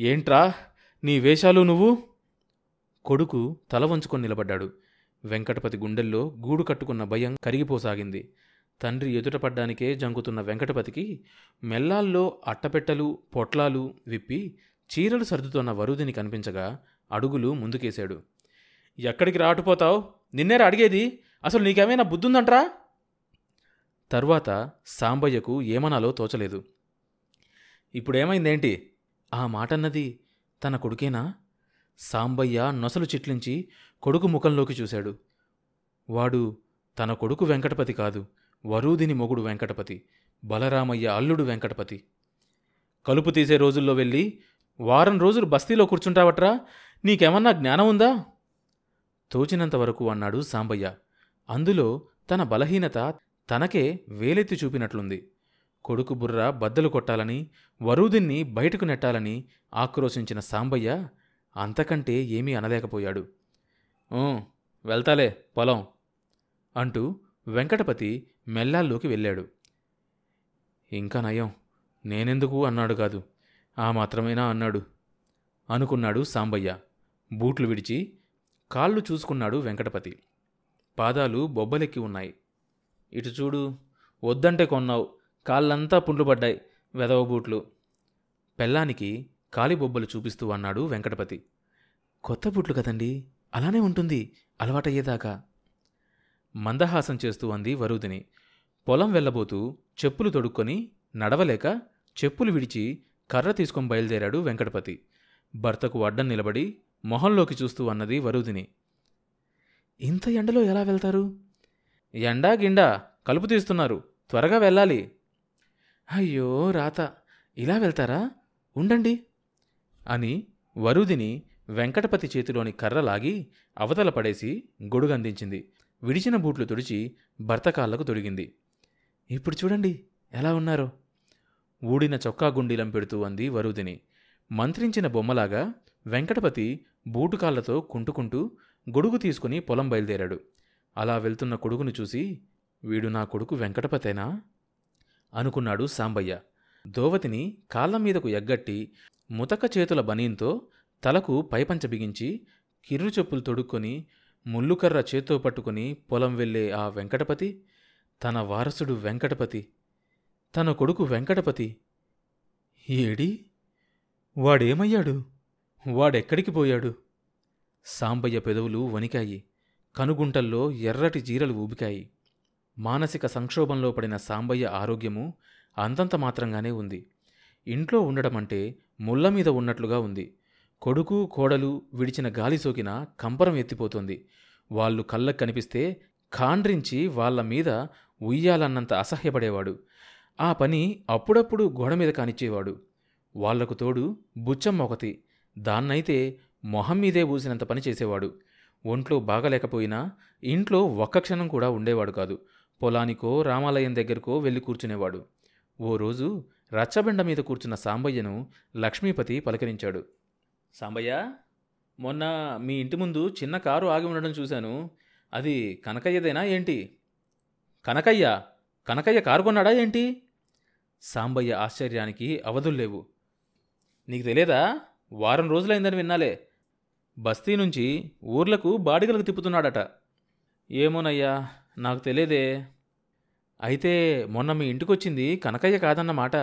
ఏంట్రా? నీ వేషాలు నువ్వు? కొడుకు తల వంచుకొని నిలబడ్డాడు. వెంకటపతి గుండెల్లో గూడు కట్టుకున్న భయం కరిగిపోసాగింది. తండ్రి ఎదుటపడ్డానికే జంకుతున్న వెంకటపతికి మెల్లాల్లో అట్టపెట్టెలు పొట్లాలు విప్పి చీరలు సర్దుతున్న వరుదిని కనిపించగా అడుగులు ముందుకేశాడు. ఎక్కడికి రాటుపోతావు? నిన్నేరా అడిగేది? అసలు నీకేమైనా బుద్ధుందంట్రా? తర్వాత సాంబయ్యకు ఏమనాలో తోచలేదు. ఇప్పుడేమైందేంటి? ఆ మాటన్నది తన కొడుకేనా? సాంబయ్య నొసలు చిట్లించి కొడుకు ముఖంలోకి చూశాడు. వాడు తన కొడుకు వెంకటపతి కాదు వరూదిని మొగుడు వెంకటపతి బలరామయ్య అల్లుడు వెంకటపతి. కలుపు తీసే రోజుల్లో వెళ్ళి వారం రోజులు బస్తీలో కూర్చుంటావట్రా నీకేమన్నా జ్ఞానం ఉందా? తోచినంతవరకు అన్నాడు సాంబయ్య. అందులో తన బలహీనత తనకే వేలెత్తి చూపినట్లుంది. కొడుకు బుర్ర బద్దలు కొట్టాలని వరూదిన్ని బయటకు నెట్టాలని ఆక్రోశించిన సాంబయ్య అంతకంటే ఏమీ అనలేకపోయాడు. వెళ్తాలే పొలం అంటూ వెంకటపతి మెల్లాల్లోకి వెళ్ళాడు. ఇంకా నయం నేనెందుకు అన్నాడు కాదు. ఆ మాత్రమేనా అన్నాడు. అనుకున్నాడు సాంబయ్య. బూట్లు విడిచి కాళ్ళు చూసుకున్నాడు వెంకటపతి. పాదాలు బొబ్బలెక్కి ఉన్నాయి. ఇటు చూడు వద్దంటే కొన్నావు. కాళ్ళంతా పుండ్లు పడ్డాయి వెదవ బూట్లు. పెళ్ళానికి కాలి బొబ్బలు చూపిస్తూ అన్నాడు వెంకటపతి. కొత్త బూట్లు కదండి అలానే ఉంటుంది అలవాటయ్యేదాకా. మందహాసం చేస్తూ అంది వరుదిని. పొలం వెళ్ళబోతూ చెప్పులు తొడుక్కొని నడవలేక చెప్పులు విడిచి కర్ర తీసుకొని బయలుదేరాడు వెంకటపతి. భర్తకు అడ్డం నిలబడి మొహంలోకి చూస్తూ అన్నది వరుదిని. ఇంత ఎండలో ఎలా వెళ్తారు? ఎండా గిండా కలుపు తీస్తున్నారు త్వరగా వెళ్ళాలి అయ్యో రాత. ఇలా వెళ్తారా? ఉండండి. అని వరుదిని వెంకటపతి చేతిలోని కర్ర లాగి అవతల పడేసి గొడుగందించింది విడిచిన బూట్లు తుడిచి భర్త కాళ్ళకు తొడిగింది. ఇప్పుడు చూడండి ఎలా ఉన్నారో. ఊడిన చొక్కా గుండీలం పెడుతూ అంది వరుదిని. మంత్రించిన బొమ్మలాగా వెంకటపతి బూటుకాళ్ళతో కుంటుకుంటూ గొడుగు తీసుకుని పొలం బయలుదేరాడు. అలా వెళ్తున్న కొడుకును చూసి వీడు నా కొడుకు వెంకటపతేనా? అనుకున్నాడు సాంబయ్య. దోవతిని కాళ్ళ మీదకు ఎగ్గట్టి ముతక చేతుల బనీంతో తలకు పైపంచ బిగించి కిర్రు చెప్పులు తొడుక్కొని ముల్లుకర్ర చేత్తో పట్టుకుని పొలం వెళ్ళే ఆ వెంకటపతి తన వారసుడు వెంకటపతి తన కొడుకు వెంకటపతి. ఏడి? వాడేమయ్యాడు? వాడెక్కడికి పోయాడు? సాంబయ్య పెదవులు వణికాయి. కనుగుంటల్లో ఎర్రటి జీరలు ఊబికాయి. మానసిక సంక్షోభంలో పడిన సాంబయ్య ఆరోగ్యము అంతంత మాత్రంగానే ఉంది. ఇంట్లో ఉండడమంటే ముళ్ళ మీద ఉన్నట్లుగా ఉంది. కొడుకు కోడలు విడిచిన గాలి సోకిన కంపరం ఎత్తిపోతుంది. వాళ్ళు కళ్ళకు కనిపిస్తే ఖాండ్రించి వాళ్ళ మీద ఉయ్యాలన్నంత అసహ్యపడేవాడు. ఆ పని అప్పుడప్పుడు గోడ మీద కానిచ్చేవాడు. వాళ్ళకు తోడు బుచ్చం ఒకటి దాన్నైతే మొహం మీదే ఊసినంత పని చేసేవాడు. ఒంట్లో బాగలేకపోయినా ఇంట్లో ఒక్క క్షణం కూడా ఉండేవాడు కాదు. పొలానికో రామాలయం దగ్గరకో వెళ్ళి కూర్చునేవాడు. ఓ రోజు రచ్చబెండ మీద కూర్చున్న సాంబయ్యను లక్ష్మీపతి పలకరించాడు. సాంబయ్య మొన్న మీ ఇంటి ముందు చిన్న కారు ఆగి ఉండడం చూశాను. అది కనకయ్యదేనా ఏంటి? కనకయ్య కనకయ్య కారు కొన్నాడా ఏంటి? సాంబయ్య ఆశ్చర్యానికి అవధుల్లేవు నీకు తెలియదా? వారం రోజులైందని విన్నాలే. బస్తీ నుంచి ఊర్లకు బాడిగలకు తిప్పుతున్నాడట. ఏమోనయ్యా నాకు తెలియదే. అయితే మొన్న మీ ఇంటికొచ్చింది కనకయ్య కాదన్నమాట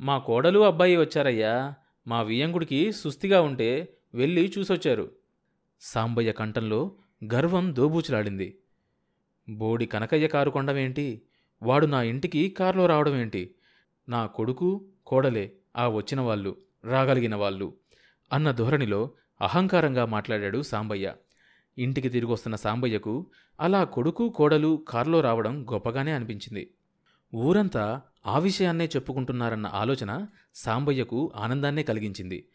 మా కోడలు అబ్బాయి వచ్చారయ్యా. మా వియ్యంగుడికి సుస్థిగా ఉంటే వెళ్ళి చూసొచ్చారు. సాంబయ్య కంఠంలో గర్వం దోబూచులాడింది. బోడి కనకయ్య కారు కొండమేంటి? వాడు నా ఇంటికి కారులో రావడమేంటి? నా కొడుకు కోడలే ఆ వచ్చిన వాళ్ళు రాగలిగిన వాళ్ళు అన్న ధోరణిలో అహంకారంగా మాట్లాడాడు సాంబయ్య. ఇంటికి తిరిగొస్తున్న సాంబయ్యకు అలా కొడుకు కోడలు కారులో రావడం గొప్పగానే అనిపించింది. ఊరంతా ఆ విషయాన్నే చెప్పుకుంటున్నారన్న ఆలోచన సాంబయ్యకు ఆనందాన్నే కలిగించింది.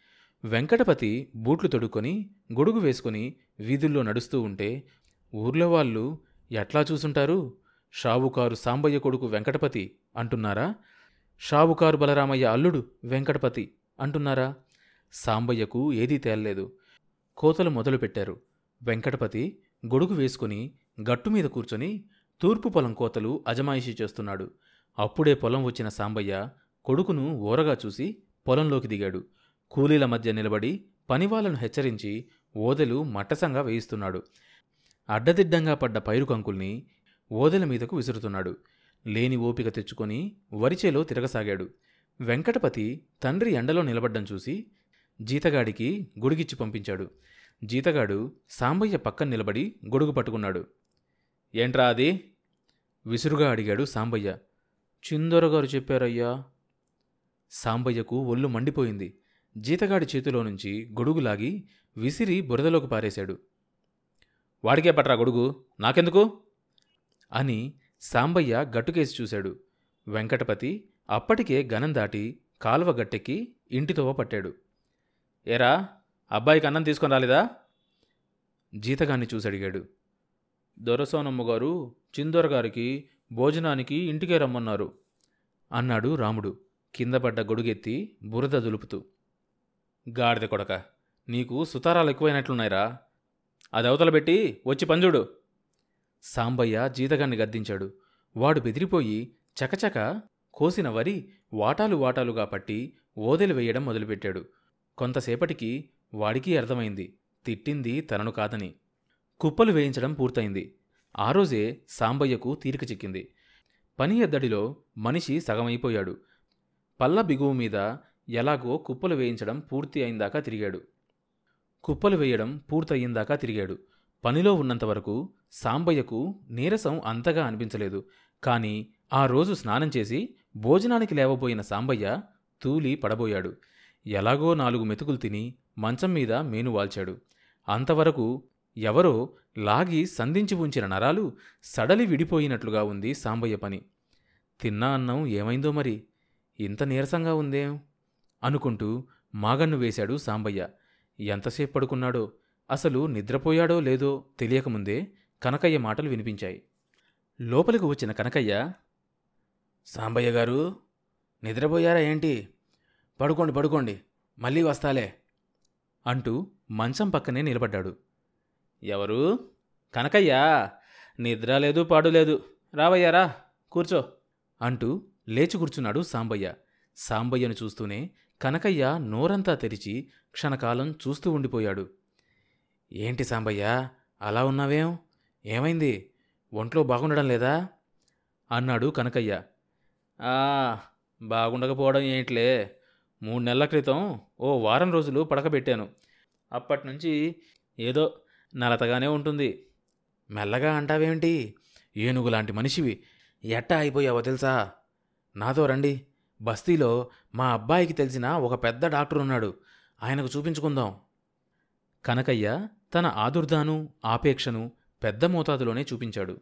వెంకటపతి బూట్లు తొడుక్కొని గొడుగు వేసుకుని వీధుల్లో నడుస్తూ ఉంటే ఊర్లో వాళ్ళు ఎట్లా చూసుంటారు? షావుకారు సాంబయ్య కొడుకు వెంకటపతి అంటున్నారా? షావుకారు బలరామయ్య అల్లుడు వెంకటపతి అంటున్నారా? సాంబయ్యకు ఏదీ తేల్లేదు. కోతలు మొదలుపెట్టారు. వెంకటపతి గొడుగు వేసుకుని గట్టుమీద కూర్చొని తూర్పు పొలం కోతలు అజమాయిషీ చేస్తున్నాడు. అప్పుడే పొలం వచ్చిన సాంబయ్య కొడుకును ఓరగా చూసి పొలంలోకి దిగాడు. కూలీల మధ్య నిలబడి పనివాళ్ళను హెచ్చరించి ఓదెలు మట్టసంగా వేయిస్తున్నాడు. అడ్డదిడ్డంగా పడ్డ పైరు కంకుల్ని ఓదెల మీదకు విసురుతున్నాడు. లేని ఓపిక తెచ్చుకొని వరిచేలో తిరగసాగాడు. వెంకటపతి తండ్రి ఎండలో నిలబడ్డం చూసి జీతగాడికి గుడిగిచ్చి పంపించాడు. జీతగాడు సాంబయ్య పక్కన నిలబడి గొడుగు పట్టుకున్నాడు. ఏంట్రా అది? విసురుగా అడిగాడు సాంబయ్య. చిందొరగారు చెప్పారయ్యా. సాంబయ్యకు ఒళ్ళు మండిపోయింది. జీతగాడి చేతిలో నుంచి గొడుగు లాగి విసిరి బురదలోకి పారేశాడు. వాడికే పట్రా గొడుగు? నాకెందుకు? అని సాంబయ్య గట్టుకేసి చూశాడు. వెంకటపతి అప్పటికే గనం దాటి కాలువ గట్టెక్కి ఇంటితోవ పట్టాడు. ఏరా అబ్బాయికి అన్నం తీసుకొని రాలేదా? జీతగాన్ని చూసడిగాడు దొరసోనమ్మ గారు చిందొరగారికి భోజనానికి ఇంటికే రమ్మన్నారు అన్నాడు రాముడు కింద పడ్డ గొడుగెత్తి బురద దులుపుతూ. గాడిద కొడక నీకు సుతారాలు ఎక్కువైనట్లున్నాయిరా. అది అవతల పెట్టి వచ్చి పంజుడు సాంబయ్య జీతగాన్ని గద్దించాడు. వాడు బెదిరిపోయి చకచక కోసిన వరి వాటాలు వాటాలుగా పట్టి ఓదెలు వేయడం మొదలుపెట్టాడు. కొంతసేపటికి వాడికి అర్థమైంది. తిట్టింది తనను కాదని. కుప్పలు వేయించడం పూర్తయింది. ఆ రోజే సాంబయ్యకు తీరిక చిక్కింది. పని ఎద్దడిలో మనిషి సగమైపోయాడు. పల్ల బిగువు మీద ఎలాగో కుప్పలు వేయించడం పూర్తి అయిందాకా తిరిగాడు. కుప్పలు వేయడం పూర్తయిందాకా తిరిగాడు. పనిలో ఉన్నంతవరకు సాంబయ్యకు నీరసం అంతగా అనిపించలేదు. కాని ఆ రోజు స్నానం చేసి భోజనానికి లేవబోయిన సాంబయ్య తూలి పడబోయాడు. ఎలాగో నాలుగు మెతుకులు తిని మంచం మీద మేను వాల్చాడు. అంతవరకు ఎవరో లాగి సంధించి ఉంచిన నరాలు సడలి విడిపోయినట్లుగా ఉంది సాంబయ్య పని. తిన్నా అన్నం ఏమైందో మరి? ఇంత నీరసంగా ఉందేం? అనుకుంటూ మాగన్ను వేశాడు సాంబయ్య. ఎంతసేపు పడుకున్నాడో? అసలు నిద్రపోయాడో లేదో తెలియకముందే కనకయ్య మాటలు వినిపించాయి. లోపలికి వచ్చిన కనకయ్య సాంబయ్య గారు నిద్రపోయారా ఏంటి? పడుకోండి పడుకోండి. మళ్ళీ వస్తాలే. అంటూ మంచం పక్కనే నిలబడ్డాడు. ఎవరు? కనకయ్య? నిద్ర లేదు పాడు లేదు. రావయ్యారా కూర్చో. అంటూ లేచి కూర్చున్నాడు సాంబయ్య. సాంబయ్యను చూస్తూనే కనకయ్య నోరంతా తెరిచి క్షణకాలం చూస్తూ ఉండిపోయాడు. ఏంటి సాంబయ్య? అలా ఉన్నావేం? ఏమైంది? ఒంట్లో బాగుండడం లేదా? అన్నాడు కనకయ్య. బాగుండకపోవడం ఏంట్లే? మూడు నెలల క్రితం ఓ వారం రోజులు పడకబెట్టాను. అప్పటినుంచి ఏదో నలతగానే ఉంటుంది. మెల్లగా అంటావేంటి? ఏనుగులాంటి మనిషివి. ఎట్టా అయిపోయావో తెలుసా? నాతో రండి. బస్తీలో మా అబ్బాయికి తెలిసిన ఒక పెద్ద డాక్టర్ ఉన్నాడు. ఆయనకు చూపించుకుందాం. కనకయ్య తన ఆదుర్దాను ఆపేక్షను పెద్ద మోతాదులోనే చూపించాడు.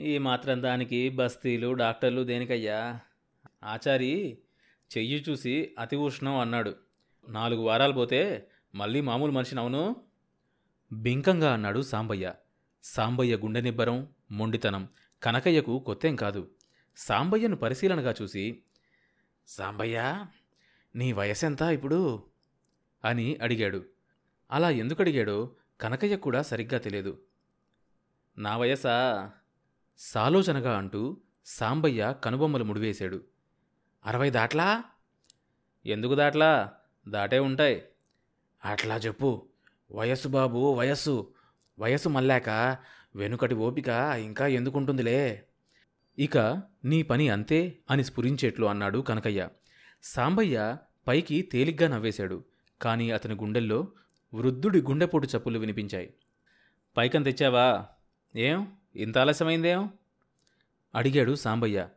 ఈ మాత్రం దానికి బస్తీలు డాక్టర్లు దేనికయ్యా? ఆచారి చెయ్యి చూసి అతి ఉష్ణం అన్నాడు. నాలుగు వారాలు పోతే మళ్ళీ మామూలు మనిషినవును బింకంగా అన్నాడు సాంబయ్య. సాంబయ్య గుండె నిబ్బరం మొండితనం కనకయ్యకు కొత్తేం కాదు. సాంబయ్యను పరిశీలనగా చూసి సాంబయ్య నీ వయసెంత ఇప్పుడు? అని అడిగాడు. అలా ఎందుకు అడిగాడో కనకయ్య కూడా సరిగ్గా తెలియదు. నా వయసా? సాలోచనగా అంటూ సాంబయ్య కనుబొమ్మలు ముడివేశాడు. అరవై దాట్లా? ఎందుకు దాట్లా? దాటే ఉంటాయి. అట్లా చెప్పు. వయస్సు బాబు వయస్సు. వయస్సు మళ్ళాక వెనుకటి ఓపిక ఇంకా ఎందుకుంటుందిలే? ఇక నీ పని అంతే అని స్ఫురించేట్లు అన్నాడు కనకయ్య. సాంబయ్య పైకి తేలిగ్గా నవ్వేశాడు. కానీ అతని గుండెల్లో వృద్ధుడి గుండెపోటు చప్పులు వినిపించాయి. పైకం తెచ్చావా? ఏం? ఇంత ఆలస్యమైందేం? అడిగాడు సాంబయ్య.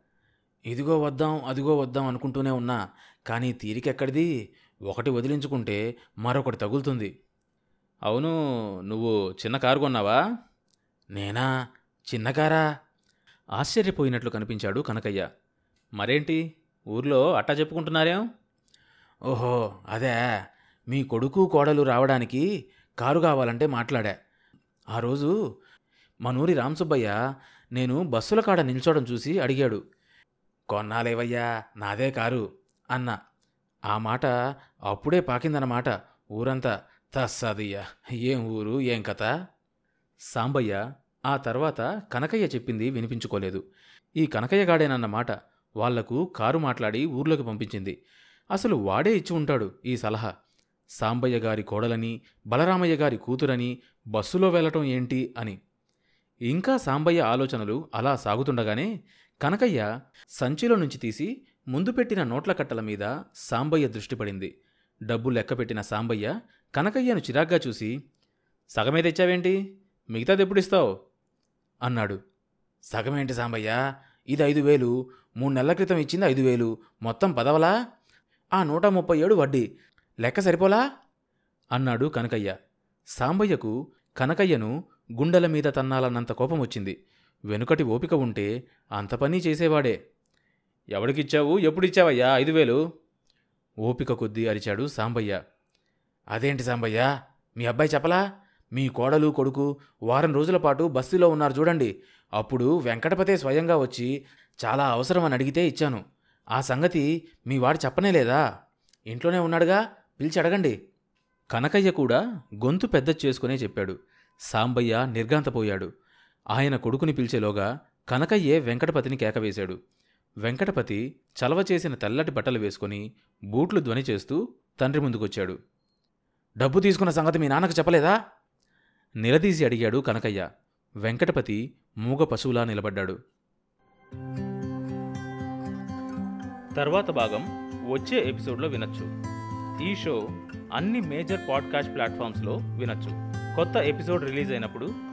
ఇదిగో వద్దాం అదిగో వద్దాం అనుకుంటూనే ఉన్నా కానీ తీరికెక్కడిది? ఒకటి వదిలించుకుంటే మరొకటి తగులుతుంది. అవును నువ్వు చిన్న కారు కొన్నావా? నేనా? చిన్న కారా? ఆశ్చర్యపోయినట్లు కనిపించాడు కనకయ్య. మరేంటి? ఊర్లో అట్టా చెప్పుకుంటున్నారేం? ఓహో అదే. మీ కొడుకు కోడలు రావడానికి కారు కావాలంటే మాట్లాడా. ఆ రోజు మనూరి రామసుబ్బయ్య నేను బస్సుల కాడ నిల్చోడం చూసి అడిగాడు. కొన్నాలేవయ్యా? నాదే కారు అన్న. ఆ మాట అప్పుడే పాకిందన్నమాట ఊరంతా. తస్సాదయ్య ఏం ఊరు ఏం కథ? సాంబయ్య ఆ తర్వాత కనకయ్య చెప్పింది వినిపించుకోలేదు. ఈ కనకయ్య మాట వాళ్ళకు కారు మాట్లాడి ఊర్లోకి పంపించింది. అసలు వాడే ఇచ్చి ఉంటాడు ఈ సలహా. సాంబయ్య గారి కోడలని బలరామయ్య గారి కూతురని బస్సులో వెళ్ళటం ఏంటి అని. ఇంకా సాంబయ్య ఆలోచనలు అలా సాగుతుండగానే కనకయ్య సంచిలో నుంచి తీసి ముందు పెట్టిన నోట్ల కట్టల మీద సాంబయ్య దృష్టి పడింది. డబ్బు లెక్కపెట్టిన సాంబయ్య కనకయ్యను చిరాగ్గా చూసి సగమే తెచ్చావేంటి? మిగతాది ఎప్పుడిస్తావు అన్నాడు. సగమేంటి సాంబయ్య? ఇది ఐదు వేలు మూడు నెలల క్రితం ఇచ్చింది ఐదు వేలు. మొత్తం పదవలా? ఆ నూట ముప్పై ఏడు వడ్డీ. లెక్క సరిపోలా? అన్నాడు కనకయ్య. సాంబయ్యకు కనకయ్యను గుండెల మీద తన్నాలన్నంత కోపం వచ్చింది వెనుకటి ఓపిక ఉంటే అంత పని చేసేవాడే. ఎవడికిచ్చావు? ఎప్పుడిచ్చావయ్యా? ఐదు వేలు ఓపిక కొద్దీ అరిచాడు సాంబయ్య. అదేంటి సాంబయ్య? మీ అబ్బాయి చెప్పలా? మీ కోడలు కొడుకు వారం రోజుల పాటు బస్తీలో ఉన్నారు చూడండి. అప్పుడు వెంకటపతే స్వయంగా వచ్చి చాలా అవసరం అని అడిగితే ఇచ్చాను. ఆ సంగతి మీ వాడు చెప్పనే లేదా? ఇంట్లోనే ఉన్నాడుగా? పిలిచి అడగండి. కనకయ్య కూడా గొంతు పెద్ద చేసుకునే చెప్పాడు. సాంబయ్య నిర్గాంతపోయాడు ఆయన కొడుకుని పిలిచేలోగా కనకయ్యే వెంకటపతిని కేకవేశాడు. వెంకటపతి చలవ చేసిన తెల్లటి బట్టలు వేసుకుని బూట్లు ధ్వని చేస్తూ తండ్రి ముందుకొచ్చాడు. డబ్బు తీసుకున్న సంగతి మీ నాన్నకు చెప్పలేదా? నిలదీసి అడిగాడు కనకయ్య. వెంకటపతి మూగ పశువులా నిలబడ్డాడు. తర్వాత భాగం వచ్చే ఎపిసోడ్లో వినొచ్చు. ఈ షో అన్ని మేజర్ పాడ్కాస్ట్ ప్లాట్ఫామ్స్లో వినొచ్చు. కొత్త ఎపిసోడ్ రిలీజ్ అయినప్పుడు